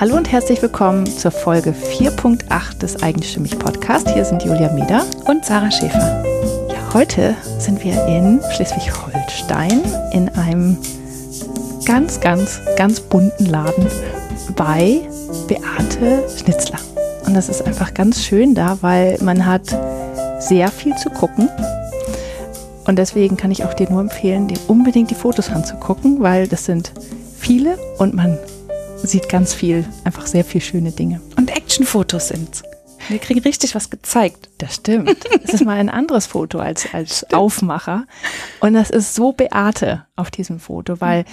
Hallo und herzlich willkommen zur Folge 4.8 des Eigenstimmig Podcast. Hier sind Julia Meder und Sarah Schäfer. Ja, heute sind wir in Schleswig-Holstein in einem ganz, ganz, ganz bunten Laden bei Beate Schnitzler. Und das ist einfach ganz schön da, weil man hat sehr viel zu gucken. Und deswegen kann ich auch dir nur empfehlen, dir unbedingt die Fotos anzugucken, weil das sind viele und man sieht ganz viel, einfach sehr viel schöne Dinge. Und Actionfotos sind. Wir kriegen richtig was gezeigt. Das stimmt. Das ist mal ein anderes Foto als, als Aufmacher. Und das ist so Beate auf diesem Foto, weil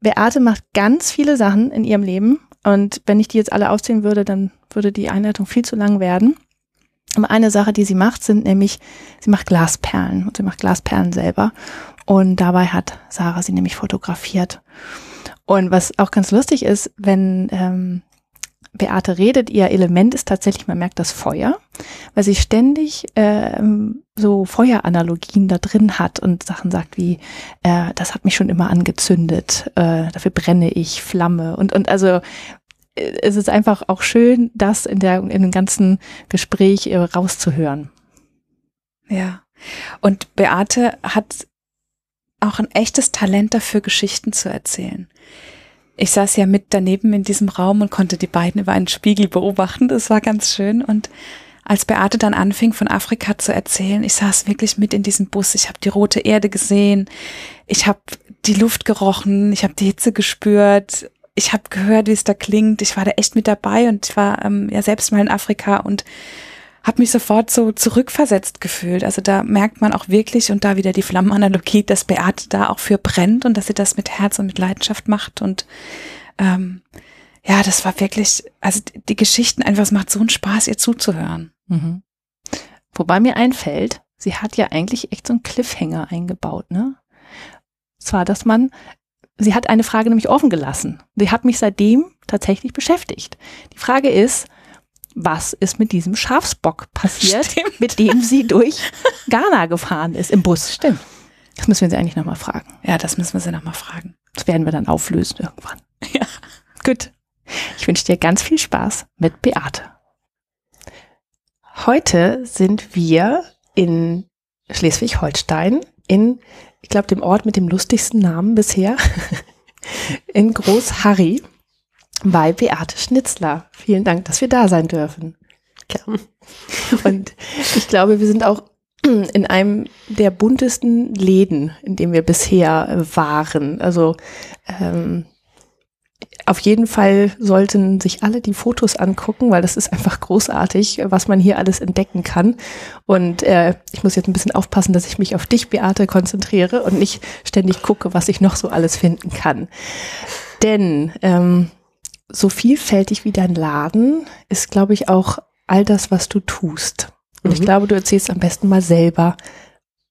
Beate macht ganz viele Sachen in ihrem Leben. Und wenn ich die jetzt alle aufzählen würde, dann würde die Einleitung viel zu lang werden. Aber eine Sache, die sie macht, sind nämlich, sie macht Glasperlen und sie macht Glasperlen selber. Und dabei hat Sarah sie nämlich fotografiert. Und was auch ganz lustig ist, wenn ähm, Beate redet, ihr Element ist tatsächlich, man merkt das Feuer, weil sie ständig ähm, so Feueranalogien da drin hat und Sachen sagt wie, äh, das hat mich schon immer angezündet, äh, dafür brenne ich, Flamme und, und also äh, es ist einfach auch schön, das in, der, in dem ganzen Gespräch äh, rauszuhören. Ja. Und Beate hat auch ein echtes Talent dafür, Geschichten zu erzählen. Ich saß ja mit daneben in diesem Raum und konnte die beiden über einen Spiegel beobachten. Das war ganz schön. Und als Beate dann anfing, von Afrika zu erzählen, ich saß wirklich mit in diesem Bus. Ich habe die rote Erde gesehen. Ich habe die Luft gerochen. Ich habe die Hitze gespürt. Ich habe gehört, wie es da klingt. Ich war da echt mit dabei und ich war ähm, ja selbst mal in Afrika und habe mich sofort so zurückversetzt gefühlt. Also da merkt man auch wirklich und da wieder die Flammenanalogie, dass Beate da auch für brennt und dass sie das mit Herz und mit Leidenschaft macht und ähm, ja, das war wirklich, also die Geschichten einfach, es macht so einen Spaß, ihr zuzuhören. Mhm. Wobei mir einfällt, sie hat ja eigentlich echt so einen Cliffhanger eingebaut, ne? Zwar, dass man, sie hat eine Frage nämlich offen gelassen. Die hat mich seitdem tatsächlich beschäftigt. Die Frage ist, was ist mit diesem Schafsbock passiert, Stimmt. mit dem sie durch Ghana gefahren ist im Bus. Stimmt. Das müssen wir sie eigentlich nochmal fragen. Ja, das müssen wir sie nochmal fragen. Das werden wir dann auflösen irgendwann. Ja. Gut. Ich wünsche dir ganz viel Spaß mit Beate. Heute sind wir in Schleswig-Holstein in, ich glaube, dem Ort mit dem lustigsten Namen bisher, in Groß Harry bei Beate Schnitzler. Vielen Dank, dass wir da sein dürfen. Gern. Und ich glaube, wir sind auch in einem der buntesten Läden, in dem wir bisher waren. Also ähm, auf jeden Fall sollten sich alle die Fotos angucken, weil das ist einfach großartig, was man hier alles entdecken kann. Und äh, ich muss jetzt ein bisschen aufpassen, dass ich mich auf dich, Beate, konzentriere und nicht ständig gucke, was ich noch so alles finden kann. Denn ähm, so vielfältig wie dein Laden ist, glaube ich, auch all das, was du tust. Und mhm. ich glaube, du erzählst am besten mal selber,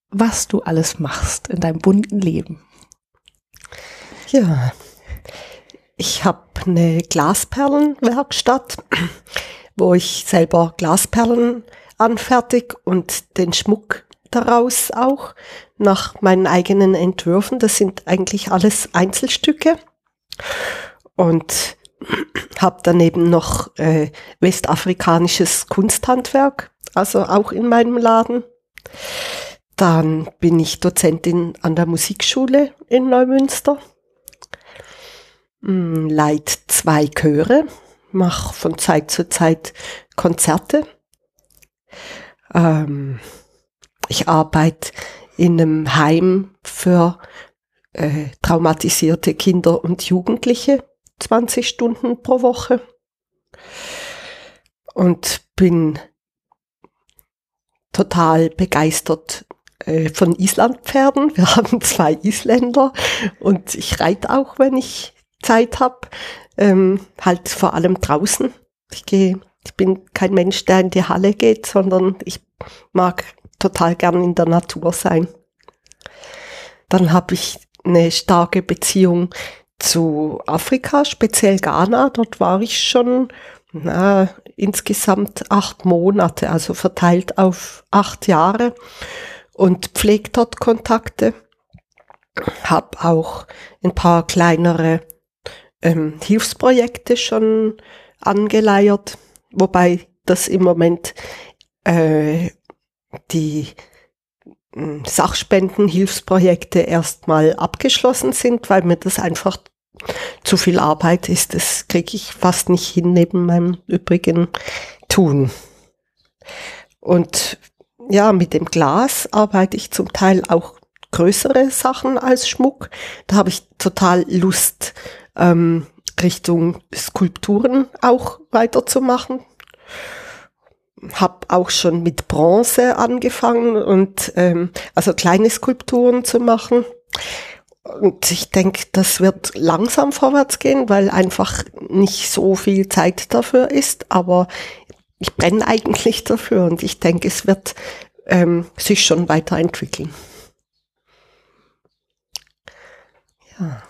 was du alles machst in deinem bunten Leben. Ja, ich habe eine Glasperlenwerkstatt, wo ich selber Glasperlen anfertig und den Schmuck daraus auch nach meinen eigenen Entwürfen. Das sind eigentlich alles Einzelstücke. Und habe daneben noch äh, westafrikanisches Kunsthandwerk, also auch in meinem Laden. Dann bin ich Dozentin an der Musikschule in Neumünster. Hm, Leit zwei Chöre, mache von Zeit zu Zeit Konzerte. Ähm, ich arbeite in einem Heim für äh, traumatisierte Kinder und Jugendliche 20 Stunden pro Woche und bin total begeistert äh, von Islandpferden. Wir haben zwei Isländer und ich reite auch, wenn ich Zeit habe. Ähm, halt vor allem draußen. Ich gehe, ich bin kein Mensch, der in die Halle geht, sondern ich mag total gern in der Natur sein. Dann habe ich eine starke Beziehung zu Afrika, speziell Ghana. Dort war ich schon na, insgesamt acht Monate, also verteilt auf acht Jahre und pflegt dort Kontakte. Hab auch ein paar kleinere ähm, Hilfsprojekte schon angeleiert, wobei das im Moment äh, die äh, Sachspendenhilfsprojekte erstmal abgeschlossen sind, weil mir das einfach zu viel Arbeit ist. Das kriege ich fast nicht hin neben meinem übrigen Tun. Und ja, mit dem Glas arbeite ich zum Teil auch größere Sachen als Schmuck. Da habe ich total Lust, ähm, Richtung Skulpturen auch weiterzumachen. Hab auch schon mit Bronze angefangen und ähm, also kleine Skulpturen zu machen. Und ich denke, das wird langsam vorwärts gehen, weil einfach nicht so viel Zeit dafür ist. Aber ich brenne eigentlich dafür und ich denke, es wird ähm, sich schon weiterentwickeln. Ja.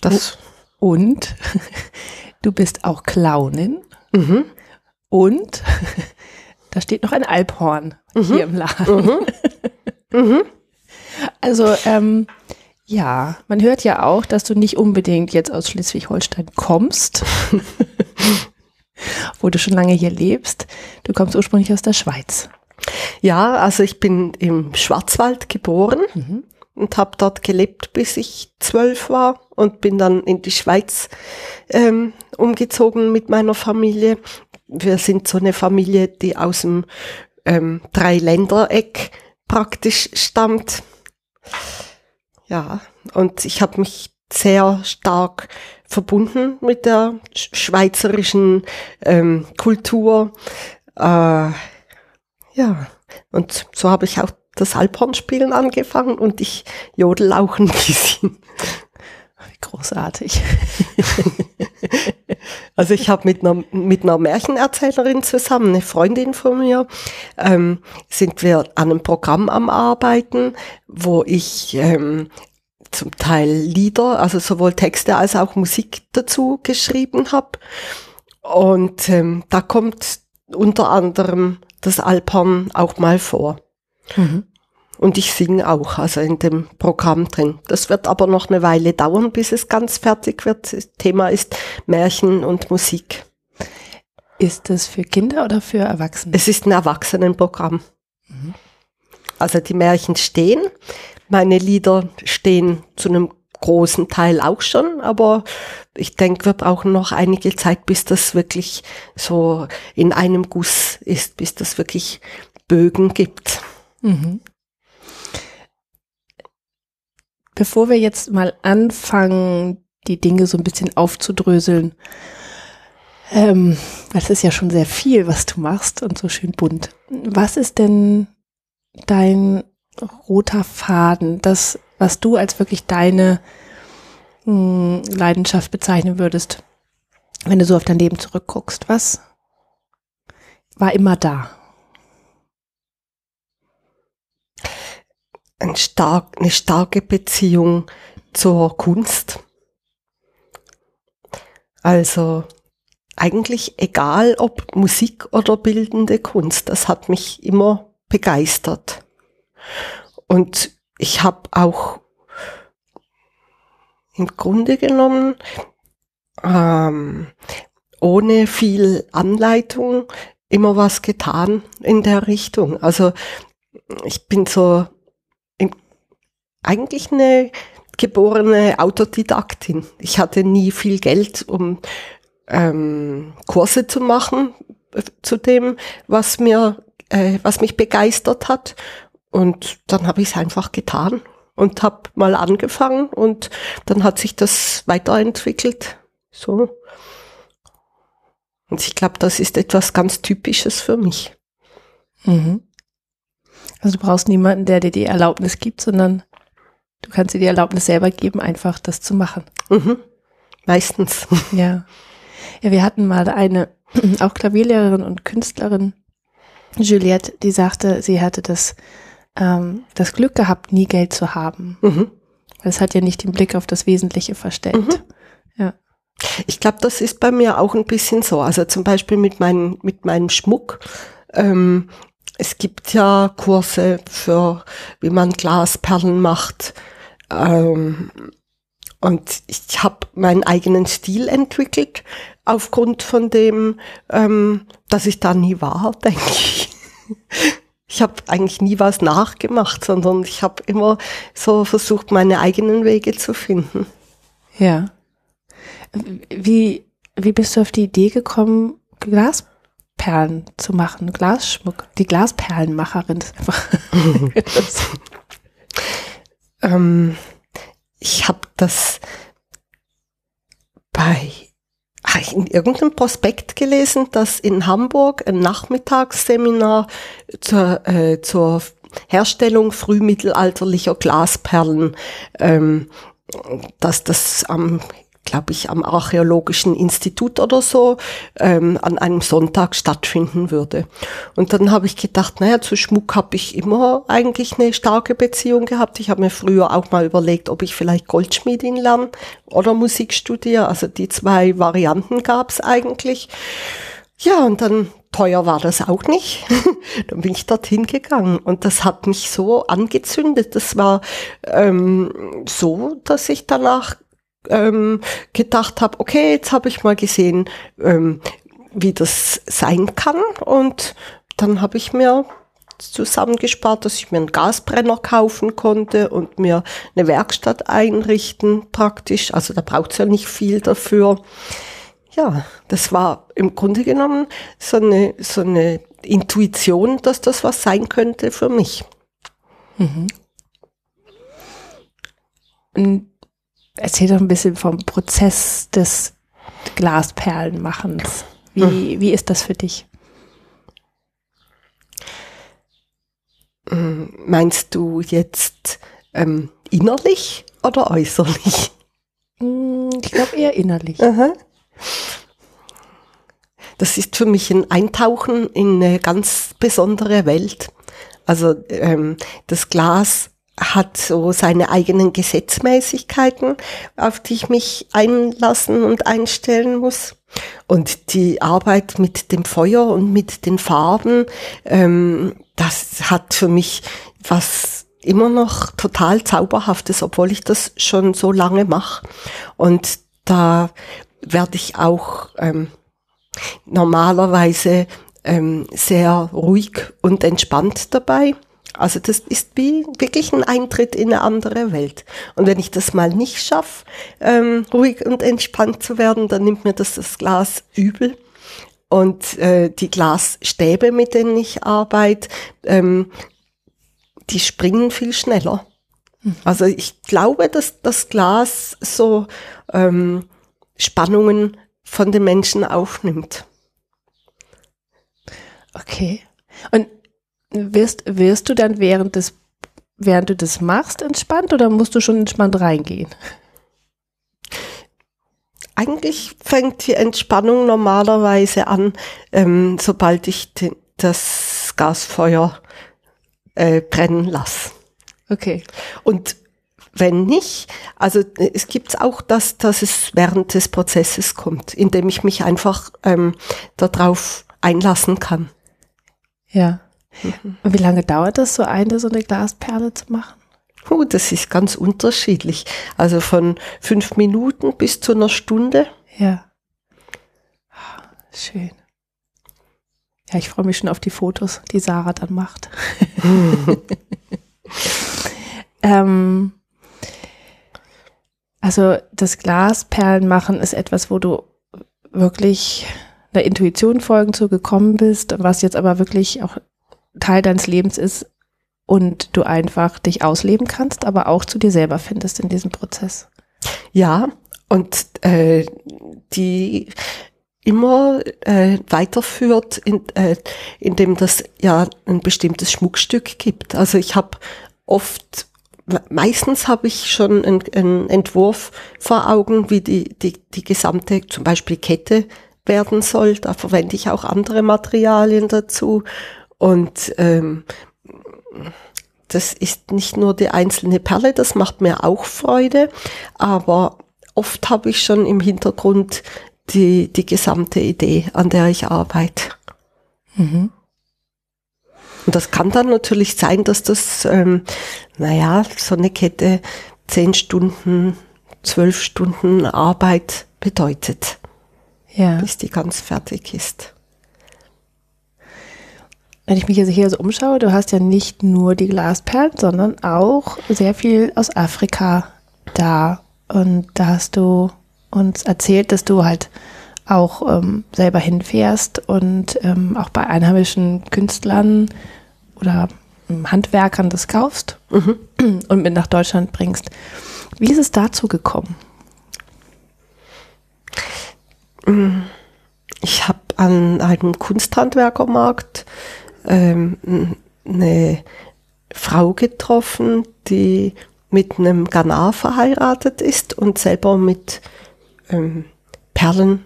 Das. Und du bist auch Clownin. Mhm. Und da steht noch ein Alphorn mhm. hier im Laden. Mhm. Mhm. Also, ähm, ja, man hört ja auch, dass du nicht unbedingt jetzt aus Schleswig-Holstein kommst, wo du schon lange hier lebst. Du kommst ursprünglich aus der Schweiz. Ja, also ich bin im Schwarzwald geboren Mhm. Und habe dort gelebt, bis ich zwölf war und bin dann in die Schweiz ähm, umgezogen mit meiner Familie. Wir sind so eine Familie, die aus dem ähm, Dreiländereck praktisch stammt. Ja, und ich habe mich sehr stark verbunden mit der sch- schweizerischen ähm, Kultur. Äh, ja, und so habe ich auch das Alphornspielen angefangen und ich jodel auch ein bisschen. Wie großartig. Also ich habe mit einer, mit einer Märchenerzählerin zusammen, eine Freundin von mir, ähm, sind wir an einem Programm am Arbeiten, wo ich ähm, zum Teil Lieder, also sowohl Texte als auch Musik dazu geschrieben habe. Und ähm, da kommt unter anderem das Alphorn auch mal vor. Mhm. Und ich singe auch, also in dem Programm drin. Das wird aber noch eine Weile dauern, bis es ganz fertig wird. Das Thema ist Märchen und Musik. Ist das für Kinder oder für Erwachsene? Es ist ein Erwachsenenprogramm. Also die Märchen stehen. Meine Lieder stehen zu einem großen Teil auch schon, aber ich denke, wir brauchen noch einige Zeit, bis das wirklich so in einem Guss ist, bis das wirklich Bögen gibt. Mhm. Bevor wir jetzt mal anfangen, die Dinge so ein bisschen aufzudröseln, ähm, das ist ja schon sehr viel, was du machst und so schön bunt. Was ist denn dein roter Faden, das, was du als wirklich deine mh, Leidenschaft bezeichnen würdest, wenn du so auf dein Leben zurückguckst? Was war immer da? Ein stark, eine starke Beziehung zur Kunst. Also eigentlich egal ob Musik oder bildende Kunst, das hat mich immer begeistert. Und ich habe auch im Grunde genommen ähm, ohne viel Anleitung immer was getan in der Richtung. Also ich bin so eigentlich eine geborene Autodidaktin. Ich hatte nie viel Geld, um ähm, Kurse zu machen äh, zu dem, was mir, äh, was mich begeistert hat. Und dann habe ich es einfach getan und habe mal angefangen und dann hat sich das weiterentwickelt. So. Und ich glaube, das ist etwas ganz Typisches für mich. Mhm. Also du brauchst niemanden, der dir die Erlaubnis gibt, sondern du kannst dir die Erlaubnis selber geben, einfach das zu machen. Mhm. Meistens. Ja. Ja, wir hatten mal eine, auch Klavierlehrerin und Künstlerin, Juliette, die sagte, sie hatte das, ähm, das Glück gehabt, nie Geld zu haben. Mhm. Weil es hat ja nicht den Blick auf das Wesentliche verstellt. Mhm. Ja. Ich glaube, das ist bei mir auch ein bisschen so. Also zum Beispiel mit, mein, mit meinem Schmuck. Ähm, es gibt ja Kurse für, wie man Glasperlen macht. Ähm, und ich habe meinen eigenen Stil entwickelt aufgrund von dem, ähm, dass ich da nie war, denke ich. Ich habe eigentlich nie was nachgemacht, sondern ich habe immer so versucht, meine eigenen Wege zu finden. Ja. Wie, wie bist du auf die Idee gekommen, Glasperlen zu machen, Glasschmuck, die Glasperlenmacherin? ähm, ich habe das bei in irgendeinem Prospekt gelesen, dass in Hamburg ein Nachmittagsseminar zur, äh, zur Herstellung frühmittelalterlicher Glasperlen, ähm, dass das am glaube ich, am Archäologischen Institut oder so ähm, an einem Sonntag stattfinden würde. Und dann habe ich gedacht, naja, zu Schmuck habe ich immer eigentlich eine starke Beziehung gehabt. Ich habe mir früher auch mal überlegt, ob ich vielleicht Goldschmiedin lerne oder Musik studiere. Also die zwei Varianten gab es eigentlich. Ja, und dann teuer war das auch nicht. dann bin ich dorthin gegangen und das hat mich so angezündet. Das war ähm, so, dass ich danach ähm, gedacht habe, okay, jetzt habe ich mal gesehen, ähm, wie das sein kann. Und dann habe ich mir zusammengespart, dass ich mir einen Gasbrenner kaufen konnte und mir eine Werkstatt einrichten praktisch. Also da braucht es ja nicht viel dafür. Ja, das war im Grunde genommen so eine, so eine Intuition, dass das was sein könnte für mich. Mhm. Erzähl doch ein bisschen vom Prozess des Glasperlenmachens. Wie, hm. wie ist das für dich? Hm, meinst du jetzt ähm, innerlich oder äußerlich? Hm, ich glaube eher innerlich. Aha. Das ist für mich ein Eintauchen in eine ganz besondere Welt. Also ähm, das Glas hat so seine eigenen Gesetzmäßigkeiten, auf die ich mich einlassen und einstellen muss. Und die Arbeit mit dem Feuer und mit den Farben, ähm, das hat für mich was immer noch total zauberhaftes, obwohl ich das schon so lange mache. Und da werde ich auch ähm, normalerweise ähm, sehr ruhig und entspannt dabei. Also das ist wie wirklich ein Eintritt in eine andere Welt. Und wenn ich das mal nicht schaffe, ähm, ruhig und entspannt zu werden, dann nimmt mir das das Glas übel. Und äh, die Glasstäbe, mit denen ich arbeite, ähm, die springen viel schneller. Mhm. Also ich glaube, dass das Glas so ähm, Spannungen von den Menschen aufnimmt. Okay. Und wirst, wirst du dann während des, während du das machst entspannt oder musst du schon entspannt reingehen? Eigentlich fängt die Entspannung normalerweise an, ähm, sobald ich den, das Gasfeuer äh, brennen lasse. Okay. Und wenn nicht, also es gibt auch das, dass es während des Prozesses kommt, indem ich mich einfach ähm, darauf einlassen kann. Ja. Mhm. Und wie lange dauert das, so eine, so eine Glasperle zu machen? Uh, das ist ganz unterschiedlich. Also von fünf Minuten bis zu einer Stunde. Ja. Schön. Ja, ich freue mich schon auf die Fotos, die Sarah dann macht. ähm, also das Glasperlen machen ist etwas, wo du wirklich einer Intuition folgen zu gekommen bist, was jetzt aber wirklich auch Teil deines Lebens ist und du einfach dich ausleben kannst, aber auch zu dir selber findest in diesem Prozess. Ja, und äh, die immer äh, weiterführt, in, äh, indem das ja ein bestimmtes Schmuckstück gibt. Also ich habe oft, meistens habe ich schon einen, einen Entwurf vor Augen, wie die, die, die gesamte zum Beispiel Kette werden soll. Da verwende ich auch andere Materialien dazu. Und ähm, das ist nicht nur die einzelne Perle, das macht mir auch Freude, aber oft habe ich schon im Hintergrund die, die gesamte Idee, an der ich arbeite. Mhm. Und das kann dann natürlich sein, dass das, ähm, naja, so eine Kette zehn Stunden zwölf Stunden Arbeit bedeutet, Ja. bis die ganz fertig ist. Wenn ich mich jetzt hier so umschaue, du hast ja nicht nur die Glasperlen, sondern auch sehr viel aus Afrika da. Und da hast du uns erzählt, dass du halt auch ähm, selber hinfährst und ähm, auch bei einheimischen Künstlern oder ähm, Handwerkern das kaufst und mit nach Deutschland bringst. Wie ist es dazu gekommen? Ich habe an einem Kunsthandwerkermarkt ähm, eine Frau getroffen, die mit einem Ghana verheiratet ist und selber mit ähm, Perlen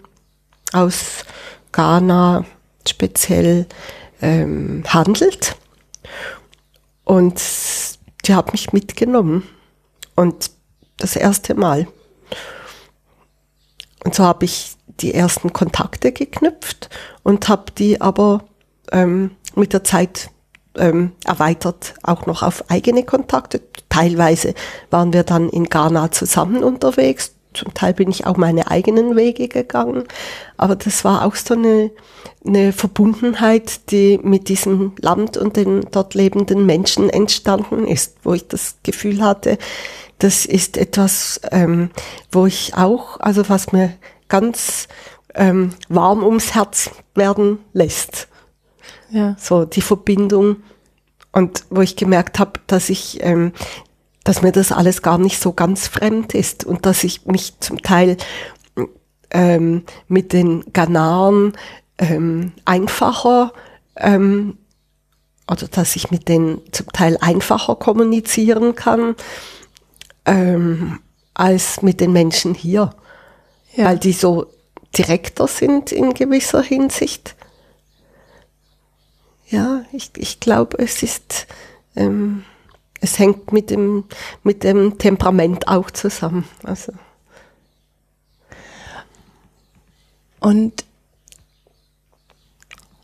aus Ghana speziell ähm, handelt. Und die hat mich mitgenommen. Und das erste Mal. Und so habe ich die ersten Kontakte geknüpft und habe die aber ähm, mit der Zeit ähm, erweitert, auch noch auf eigene Kontakte. Teilweise waren wir dann in Ghana zusammen unterwegs. Zum Teil bin ich auch meine eigenen Wege gegangen. Aber das war auch so eine, eine Verbundenheit, die mit diesem Land und den dort lebenden Menschen entstanden ist, wo ich das Gefühl hatte, das ist etwas, ähm, wo ich auch, also was mir ganz ähm, warm ums Herz werden lässt. Ja. So die Verbindung und wo ich gemerkt habe, dass ich, ähm, dass mir das alles gar nicht so ganz fremd ist und dass ich mich zum Teil ähm, mit den Ghanaren ähm, einfacher ähm, oder dass ich mit denen zum Teil einfacher kommunizieren kann ähm, als mit den Menschen hier, Ja. weil die so direkter sind in gewisser Hinsicht. Ja, ich, ich glaube, es ist, ähm, es hängt mit dem, mit dem Temperament auch zusammen. Also, Und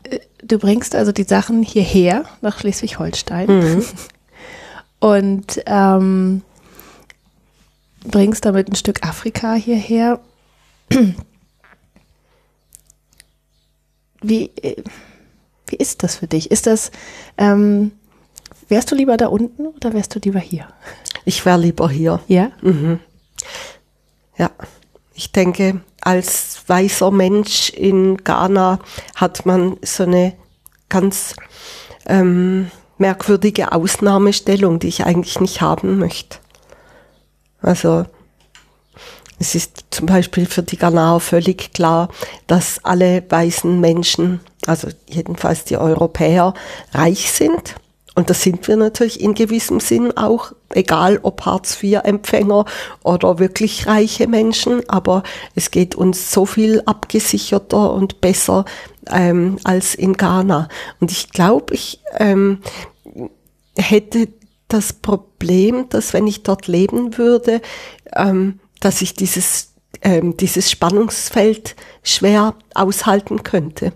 äh, du bringst also die Sachen hierher nach Schleswig-Holstein und ähm, bringst damit ein Stück Afrika hierher. Wie, äh, wie ist das für dich? Ist das, ähm, wärst du lieber da unten oder wärst du lieber hier? ich wäre lieber hier. Ja? Ja, ich denke, als weißer Mensch in Ghana hat man so eine ganz ähm, merkwürdige Ausnahmestellung, die ich eigentlich nicht haben möchte. Also es ist zum Beispiel für die Ghanaer völlig klar, dass alle weißen Menschen, also jedenfalls die Europäer, reich sind. Und das sind wir natürlich in gewissem Sinn auch, egal ob Hartz-IV-Empfänger oder wirklich reiche Menschen. Aber es geht uns so viel abgesicherter und besser ähm, als in Ghana. Und ich glaube, ich ähm, hätte das Problem, dass wenn ich dort leben würde, ähm, dass ich dieses, ähm, dieses Spannungsfeld schwer aushalten könnte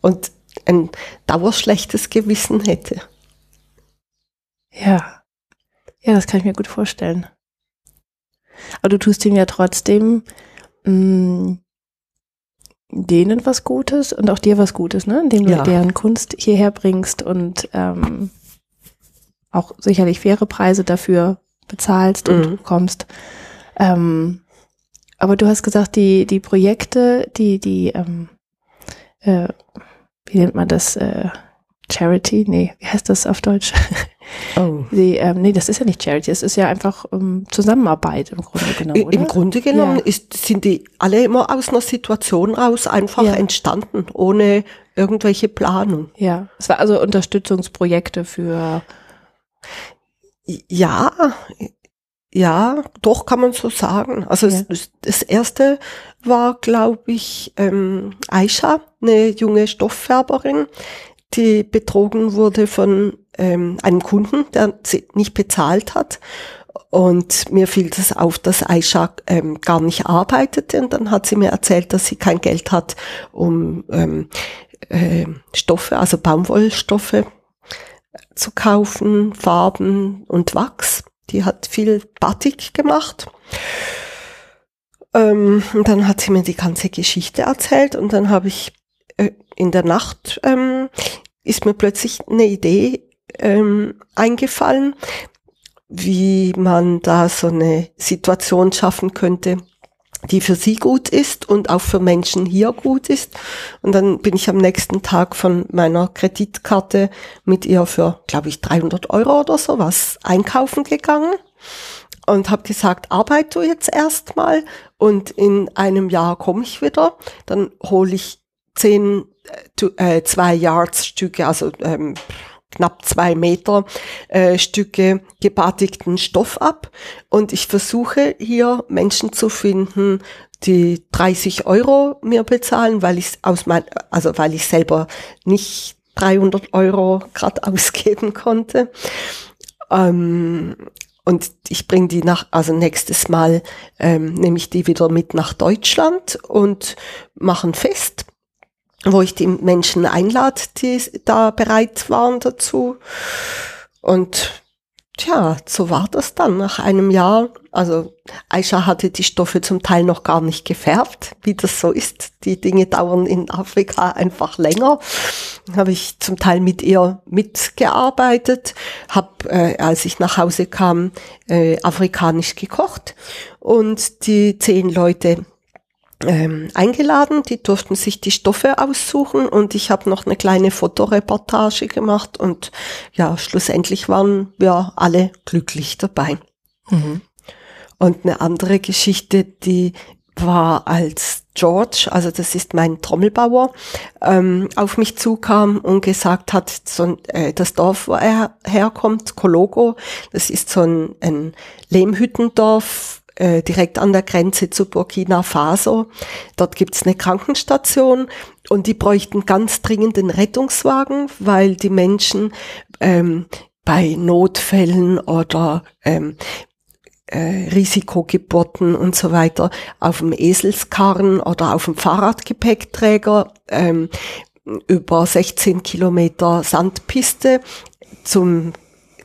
und ein dauerschlechtes Gewissen hätte. Ja. Ja, das kann ich mir gut vorstellen. Aber du tust ihm ja trotzdem mh, denen was Gutes und auch dir was Gutes, ne? Indem du Ja. deren Kunst hierher bringst und ähm, auch sicherlich faire Preise dafür bezahlst und Mhm. bekommst. Ähm, aber du hast gesagt, die, die Projekte, die, die, ähm, äh, wie nennt man das? Äh, Charity? Nee, wie heißt das auf Deutsch? Oh. Die, ähm, nee, das ist ja nicht Charity, es ist ja einfach ähm, Zusammenarbeit im Grunde genommen. Oder? Im Grunde genommen Ja. ist, sind die alle immer aus einer Situation raus einfach Ja. entstanden, ohne irgendwelche Planung. Ja, es war also Unterstützungsprojekte für. Ja, ja, doch kann man so sagen. Also Ja. es, das erste war, glaube ich, ähm, Aisha, eine junge Stofffärberin, die betrogen wurde von ähm, einem Kunden, der sie nicht bezahlt hat. Und mir fiel das auf, dass Aisha ähm, gar nicht arbeitete. Und dann hat sie mir erzählt, dass sie kein Geld hat, um ähm, äh, Stoffe, also Baumwollstoffe zu kaufen, Farben und Wachs. Die hat viel Batik gemacht. Ähm, und dann hat sie mir die ganze Geschichte erzählt und dann habe ich äh, in der Nacht ähm, ist mir plötzlich eine Idee ähm, eingefallen, wie man da so eine Situation schaffen könnte, die für sie gut ist und auch für Menschen hier gut ist. Und dann bin ich am nächsten Tag von meiner Kreditkarte mit ihr für, glaube ich, 300 Euro oder so was einkaufen gegangen und habe gesagt, arbeite jetzt erstmal und in einem Jahr komme ich wieder. Dann hole ich zehn, äh, zwei Yards Stücke, also ähm, knapp zwei Meter äh, Stücke gebatigten Stoff ab und ich versuche hier Menschen zu finden, die 30 Euro mir bezahlen, weil ich aus mein, also weil ich selber nicht 300 Euro gerade ausgeben konnte. Ähm, und ich bringe die nach, also nächstes Mal ähm, nehme ich die wieder mit nach Deutschland und mache ein Fest wo ich die Menschen einlade, die da bereit waren dazu. Und tja, so war das dann nach einem Jahr. Also Aisha hatte die Stoffe zum Teil noch gar nicht gefärbt, wie das so ist. Die Dinge dauern in Afrika einfach länger. Habe ich zum Teil mit ihr mitgearbeitet, habe, äh, als ich nach Hause kam, äh, afrikanisch gekocht und die zehn Leute ähm, eingeladen, die durften sich die Stoffe aussuchen und ich habe noch eine kleine Fotoreportage gemacht und ja, schlussendlich waren wir alle glücklich dabei. Mhm. Und eine andere Geschichte, die war als George, also das ist mein Trommelbauer, ähm, auf mich zukam und gesagt hat, so, äh, das Dorf, wo er herkommt, Kologo, das ist so ein, ein Lehmhüttendorf, äh, direkt an der Grenze zu Burkina Faso. Dort gibt's eine Krankenstation und die bräuchten ganz dringend einen Rettungswagen, weil die Menschen ähm, bei Notfällen oder ähm, äh, Risikogeburten und so weiter auf dem Eselskarren oder auf dem Fahrradgepäckträger ähm, über 16 Kilometer Sandpiste zum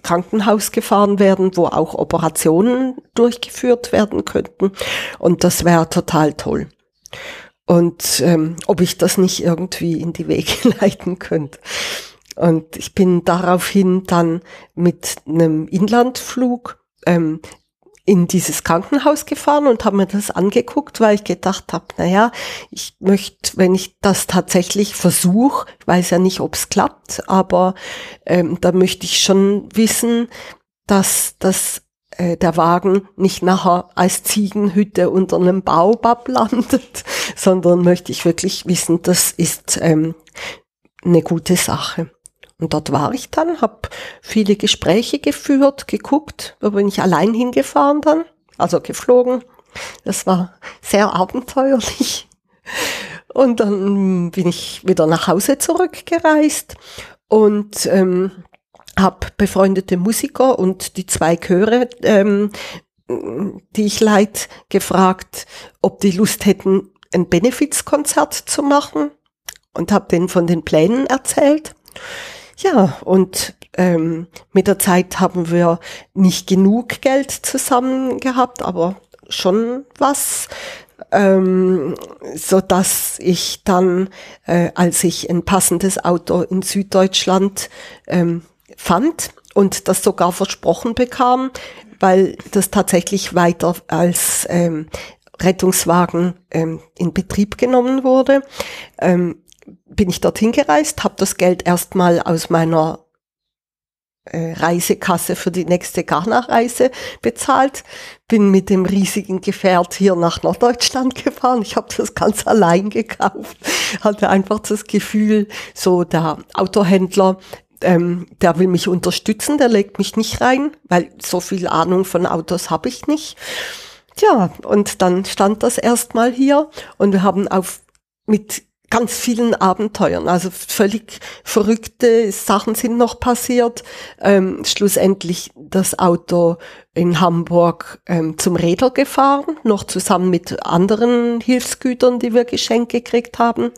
Krankenhaus gefahren werden, wo auch Operationen durchgeführt werden könnten. Und das wäre total toll. Und ähm, ob ich das nicht irgendwie in die Wege leiten könnte. Und ich bin daraufhin dann mit einem Inlandflug ähm, in dieses Krankenhaus gefahren und habe mir das angeguckt, weil ich gedacht habe, naja, ich möchte, wenn ich das tatsächlich versuche, ich weiß ja nicht, ob es klappt, aber ähm, da möchte ich schon wissen, dass das äh, der Wagen nicht nachher als Ziegenhütte unter einem Baobab landet, sondern möchte ich wirklich wissen, das ist ähm, eine gute Sache. Und dort war ich dann, habe viele Gespräche geführt, geguckt, da bin ich allein hingefahren dann, also geflogen. Das war sehr abenteuerlich. Und dann bin ich wieder nach Hause zurückgereist und ähm, habe befreundete Musiker und die zwei Chöre, ähm, die ich leid, gefragt, ob die Lust hätten, ein Benefizkonzert zu machen und habe denen von den Plänen erzählt. Ja, und ähm, mit der Zeit haben wir nicht genug Geld zusammen gehabt, aber schon was, ähm, so dass ich dann, äh, als ich ein passendes Auto in Süddeutschland ähm, fand und das sogar versprochen bekam, weil das tatsächlich weiter als ähm, Rettungswagen ähm, in Betrieb genommen wurde, ähm, bin ich dorthin gereist, habe das Geld erstmal aus meiner äh, Reisekasse für die nächste Ghana-Reise bezahlt, bin mit dem riesigen Gefährt hier nach Norddeutschland gefahren. Ich habe das ganz allein gekauft, hatte einfach das Gefühl, so der Autohändler, ähm, der will mich unterstützen, der legt mich nicht rein, weil so viel Ahnung von Autos habe ich nicht. Tja, und dann stand das erstmal hier und wir haben auf mit ganz vielen Abenteuern. Also völlig verrückte Sachen sind noch passiert. Ähm, schlussendlich das Auto in Hamburg ähm, zum Räder gefahren, noch zusammen mit anderen Hilfsgütern, die wir geschenkt gekriegt haben.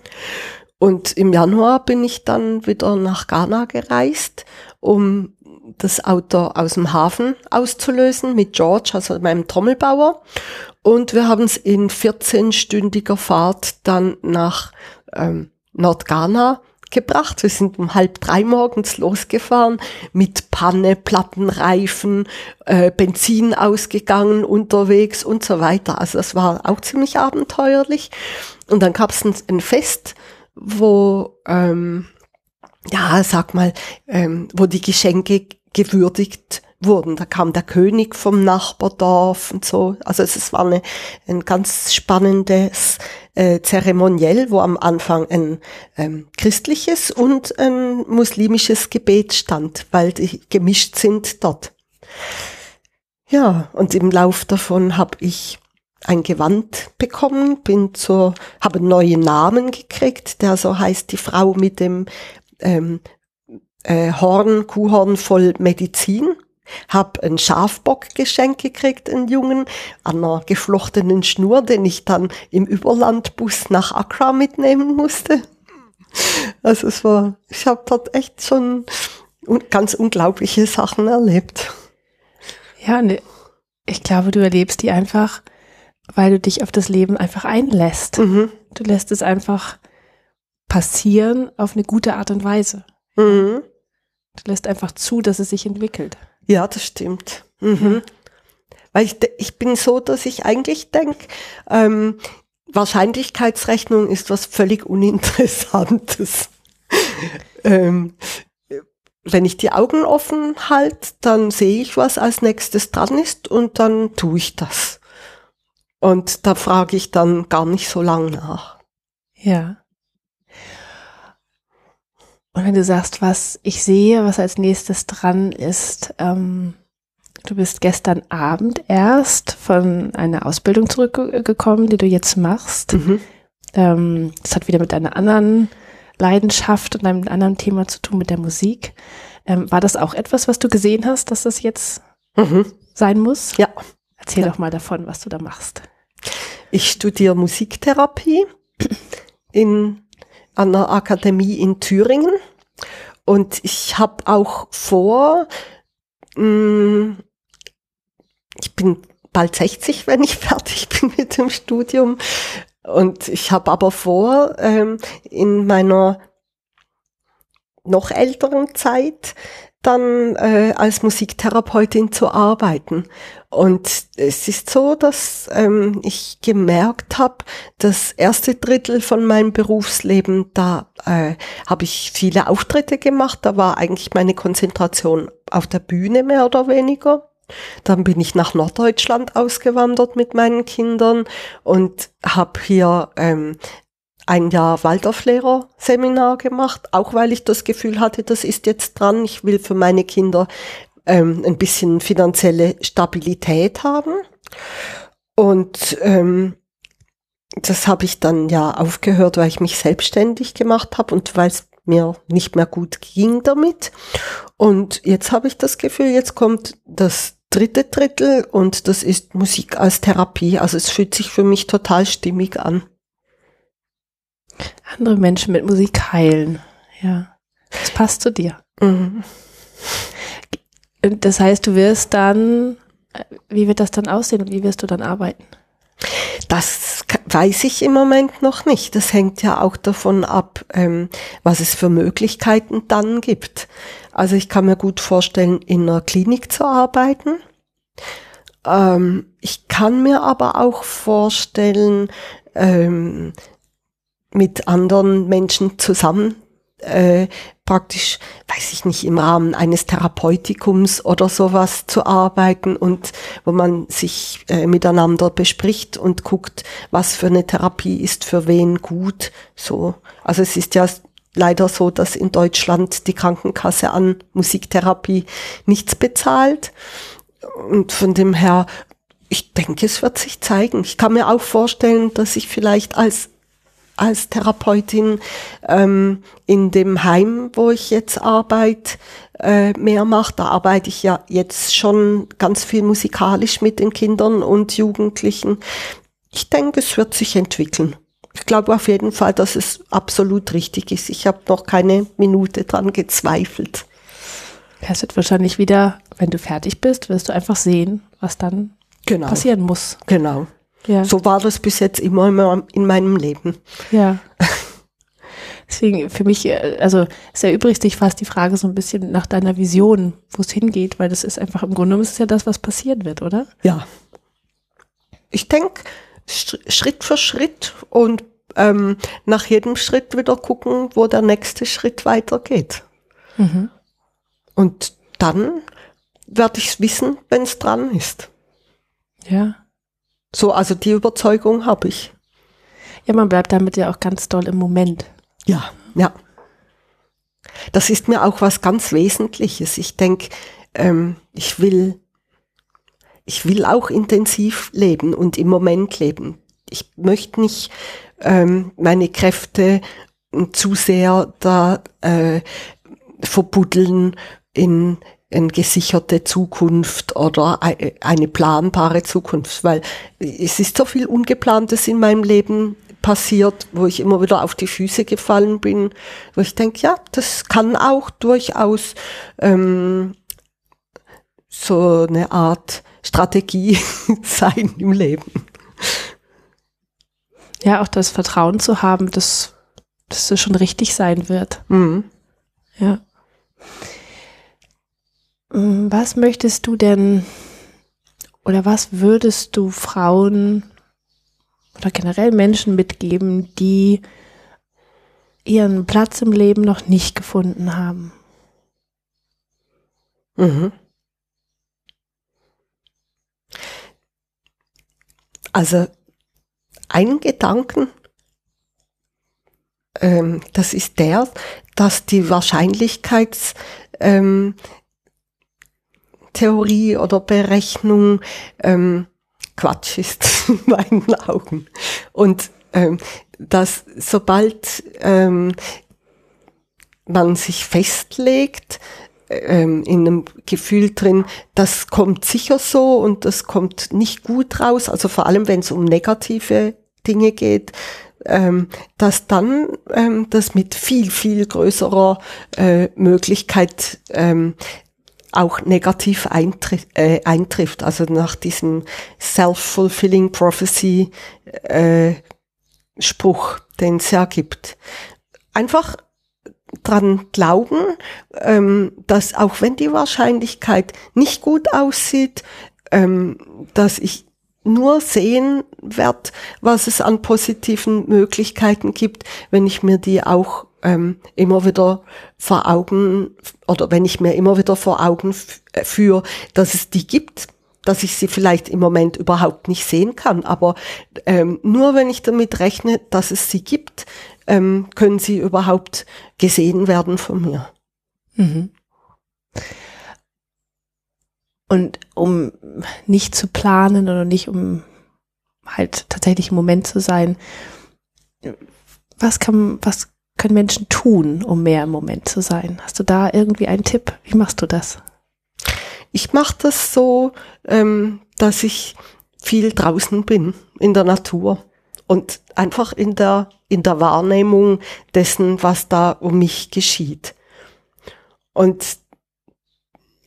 Und im Januar bin ich dann wieder nach Ghana gereist, um das Auto aus dem Hafen auszulösen mit George, also meinem Trommelbauer. Und wir haben es in 14-stündiger Fahrt dann nach ähm, Nordghana gebracht. Wir sind um halb drei morgens losgefahren mit Panne, Plattenreifen, äh, Benzin ausgegangen unterwegs und so weiter. Also das war auch ziemlich abenteuerlich. Und dann gab es ein, ein, Fest, wo, ähm, ja, sag mal, ähm, wo die Geschenke gewürdigt wurden. Da kam der König vom Nachbardorf und so. Also es war eine, ein ganz spannendes äh, Zeremoniell, wo am Anfang ein ähm, christliches und ein muslimisches Gebet stand, weil die gemischt sind dort. Ja, und im Lauf davon habe ich ein Gewand bekommen, bin zur, habe einen neuen Namen gekriegt, der so heißt die Frau mit dem ähm, äh, Horn, Kuhhorn voll Medizin hab einen Schafbock geschenkt gekriegt, einen Jungen, an einer geflochtenen Schnur, den ich dann im Überlandbus nach Accra mitnehmen musste. Also es war, ich habe dort echt schon ganz unglaubliche Sachen erlebt. Ja, ne, ich glaube, du erlebst die einfach, weil du dich auf das Leben einfach einlässt. Mhm. Du lässt es einfach passieren auf eine gute Art und Weise. Mhm. Du lässt einfach zu, dass es sich entwickelt. Ja, das stimmt. Mhm. Weil ich, ich bin so, dass ich eigentlich denke, ähm, Wahrscheinlichkeitsrechnung ist was völlig Uninteressantes. ähm, wenn ich die Augen offen halte, dann sehe ich, was als nächstes dran ist und dann tue ich das. Und da frage ich dann gar nicht so lang nach. Ja. Wenn du sagst, was ich sehe, was als nächstes dran ist, ähm, du bist gestern Abend erst von einer Ausbildung zurückgekommen, die du jetzt machst. Mhm. Ähm, das hat wieder mit einer anderen Leidenschaft und einem anderen Thema zu tun, mit der Musik. Ähm, war das auch etwas, was du gesehen hast, dass das jetzt mhm. sein muss? Ja. Erzähl ja. doch mal davon, was du da machst. Ich studiere Musiktherapie in an der Akademie in Thüringen. Und ich habe auch vor, mh, mm, ich bin bald 60, wenn ich fertig bin mit dem Studium. Und ich habe aber vor, ähm, in meiner noch älteren Zeit dann äh, als Musiktherapeutin zu arbeiten. Und es ist so, dass ähm, ich gemerkt habe, das erste Drittel von meinem Berufsleben, da äh, habe ich viele Auftritte gemacht, da war eigentlich meine Konzentration auf der Bühne mehr oder weniger. Dann bin ich nach Norddeutschland ausgewandert mit meinen Kindern und habe hier ähm, ein Jahr Waldorflehrer-Seminar gemacht, auch weil ich das Gefühl hatte, das ist jetzt dran. Ich will für meine Kinder ähm, ein bisschen finanzielle Stabilität haben. Und ähm, das habe ich dann ja aufgehört, weil ich mich selbstständig gemacht habe und weil es mir nicht mehr gut ging damit. Und jetzt habe ich das Gefühl, jetzt kommt das dritte Drittel und das ist Musik als Therapie. Also es fühlt sich für mich total stimmig an andere Menschen mit Musik heilen. Ja, das passt zu dir. Mhm. Das heißt, du wirst dann, wie wird das dann aussehen und wie wirst du dann arbeiten? Das weiß ich im Moment noch nicht. Das hängt ja auch davon ab, ähm, was es für Möglichkeiten dann gibt. Also ich kann mir gut vorstellen, in einer Klinik zu arbeiten. Ähm, ich kann mir aber auch vorstellen, ähm, mit anderen Menschen zusammen äh, praktisch, weiß ich nicht, im Rahmen eines Therapeutikum oder sowas zu arbeiten und wo man sich äh, miteinander bespricht und guckt, was für eine Therapie ist für wen gut. So, also es ist ja leider so, dass in Deutschland die Krankenkasse an Musiktherapie nichts bezahlt und von dem her ich denke, es wird sich zeigen. Ich kann mir auch vorstellen, dass ich vielleicht als als Therapeutin ähm, in dem Heim, wo ich jetzt arbeite, äh, mehr mache. Da arbeite ich ja jetzt schon ganz viel musikalisch mit den Kindern und Jugendlichen. Ich denke, es wird sich entwickeln. Ich glaube auf jeden Fall, dass es absolut richtig ist. Ich habe noch keine Minute dran gezweifelt. Es wird wahrscheinlich wieder, wenn du fertig bist, wirst du einfach sehen, was dann Genau. passieren muss. Genau. Ja. So war das bis jetzt immer in- in meinem Leben. Ja. Deswegen für mich, äh, also es erübrigt sich fast die Frage so ein bisschen nach deiner Vision, wo es hingeht, weil das ist einfach im Grunde genommen ist ja das, was passieren wird, oder? Ja. Ich denke, Schritt für Schritt und ähm, nach jedem Schritt wieder gucken, wo der nächste Schritt weitergeht. Mhm. Und dann werde ich es wissen, wenn es dran ist. Ja. So, also die Überzeugung habe ich. Ja, man bleibt damit ja auch ganz doll im Moment. Ja, ja. Das ist mir auch was ganz Wesentliches. Ich denke, ähm, ich will, ich will auch intensiv leben und im Moment leben. Ich möchte nicht ähm, meine Kräfte zu sehr da äh, verbuddeln in eine gesicherte Zukunft oder ei- eine planbare Zukunft, weil es ist so viel Ungeplantes in meinem Leben passiert, wo ich immer wieder auf die Füße gefallen bin, wo ich denke, ja, das kann auch durchaus ähm, so eine Art Strategie sein im Leben. Ja, auch das Vertrauen zu haben, dass, dass es schon richtig sein wird. Mhm. Ja. Mm, Was möchtest du denn oder was würdest du Frauen oder generell Menschen mitgeben, die ihren Platz im Leben noch nicht gefunden haben? Mhm. Also einen Gedanken, ähm, das ist der, dass die Wahrscheinlichkeits ähm, Theorie oder Berechnung ähm, Quatsch ist in meinen Augen. Und ähm, dass sobald ähm, man sich festlegt, ähm, in einem Gefühl drin, das kommt sicher so und das kommt nicht gut raus, also vor allem wenn es um negative Dinge geht, ähm, dass dann ähm, das mit viel, viel größerer äh, Möglichkeit ähm, auch negativ eintri äh, eintrifft. Also nach diesem Self-Fulfilling Prophecy äh, Spruch, den es ja gibt. Einfach dran glauben, ähm, dass auch wenn die Wahrscheinlichkeit nicht gut aussieht, ähm, dass ich nur sehen werde, was es an positiven Möglichkeiten gibt, wenn ich mir die auch ähm, immer wieder vor Augen oder wenn ich mir immer wieder vor Augen äh, führe, dass es die gibt, dass ich sie vielleicht im Moment überhaupt nicht sehen kann, aber ähm, nur wenn ich damit rechne, dass es sie gibt, ähm, können sie überhaupt gesehen werden von mir. Mhm. Und um nicht zu planen oder nicht um halt tatsächlich im Moment zu sein, was kann, was können Menschen tun, um mehr im Moment zu sein? Hast du da irgendwie einen Tipp? Wie machst du das? Ich mache das so, ähm, dass ich viel draußen bin in der Natur und einfach in der in der Wahrnehmung dessen, was da um mich geschieht. Und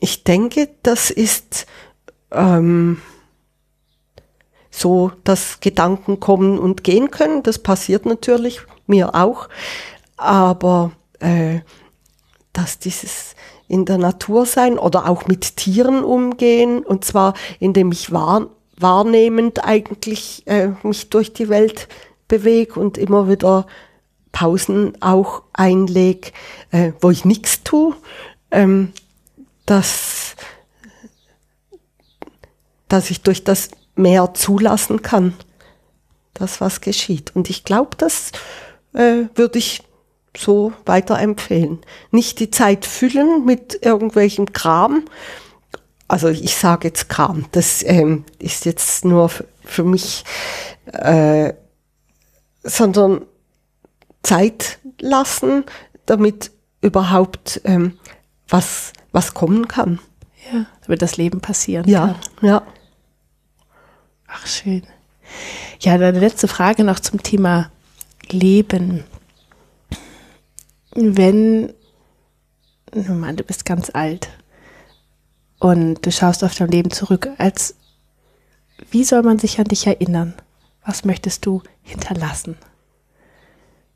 ich denke, das ist ähm, so, dass Gedanken kommen und gehen können. Das passiert natürlich mir auch, aber äh, dass dieses in der Natur sein oder auch mit Tieren umgehen und zwar indem ich wahr, wahrnehmend eigentlich äh, mich durch die Welt bewege und immer wieder Pausen auch einlege, äh, wo ich nichts tue, ähm, dass, dass ich durch das mehr zulassen kann, das was geschieht. Und ich glaube, das äh, würde ich so weiterempfehlen. Nicht die Zeit füllen mit irgendwelchem Kram. Also ich sage jetzt Kram, das ähm, ist jetzt nur für mich, äh, sondern Zeit lassen, damit überhaupt ähm, was, was kommen kann. Ja, damit das Leben passieren Ja, kann. ja. Ach, schön. Ja, deine letzte Frage noch zum Thema Leben. Wenn, ich meine, du bist ganz alt, und du schaust auf dein Leben zurück, als wie soll man sich an dich erinnern? Was möchtest du hinterlassen?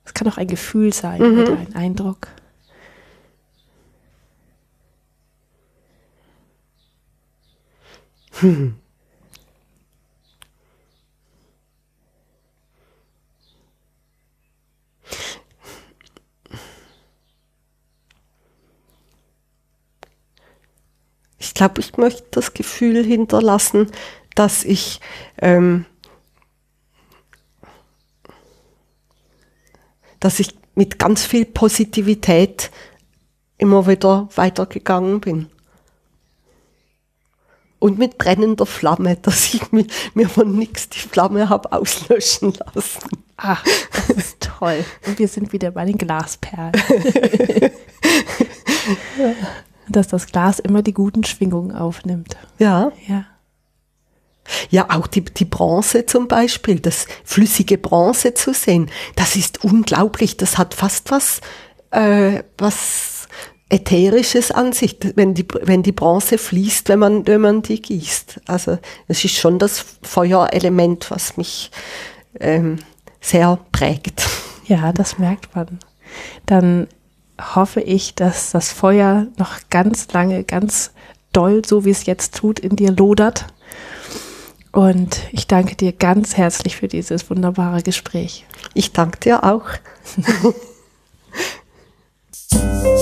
Es kann auch ein Gefühl sein mhm. oder ein Eindruck. Hm. Ich glaube, ich möchte das Gefühl hinterlassen, dass ich ähm, dass ich mit ganz viel Positivität immer wieder weitergegangen bin. Und mit brennender Flamme, dass ich mir, mir von nichts die Flamme habe auslöschen lassen. Ach, das ist toll. Und wir sind wieder bei den Glasperlen. Dass das Glas immer die guten Schwingungen aufnimmt. Ja. Ja. Ja, auch die, die Bronze zum Beispiel, das flüssige Bronze zu sehen, das ist unglaublich. Das hat fast was, äh, was Ätherisches an sich, wenn die, wenn die Bronze fließt, wenn man, wenn man die gießt. Also es ist schon das Feuerelement, was mich ähm, sehr prägt. Ja, das merkt man. Dann hoffe ich, dass das Feuer noch ganz lange, ganz doll, so wie es jetzt tut, in dir lodert und ich danke dir ganz herzlich für dieses wunderbare Gespräch. Ich danke dir auch.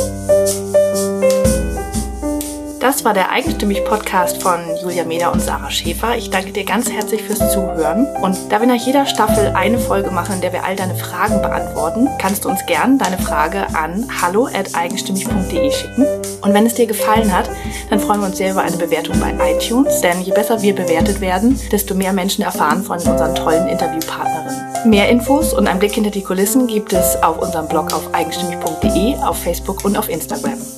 Das war der Eigenstimmig-Podcast von Julia Meder und Sarah Schäfer. Ich danke dir ganz herzlich fürs Zuhören. Und da wir nach jeder Staffel eine Folge machen, in der wir all deine Fragen beantworten, kannst du uns gern deine Frage an hallo.eigenstimmig.de schicken. Und wenn es dir gefallen hat, dann freuen wir uns sehr über eine Bewertung bei iTunes, denn je besser wir bewertet werden, desto mehr Menschen erfahren von unseren tollen Interviewpartnerinnen. Mehr Infos und einen Blick hinter die Kulissen gibt es auf unserem Blog auf eigenstimmig.de, auf Facebook und auf Instagram.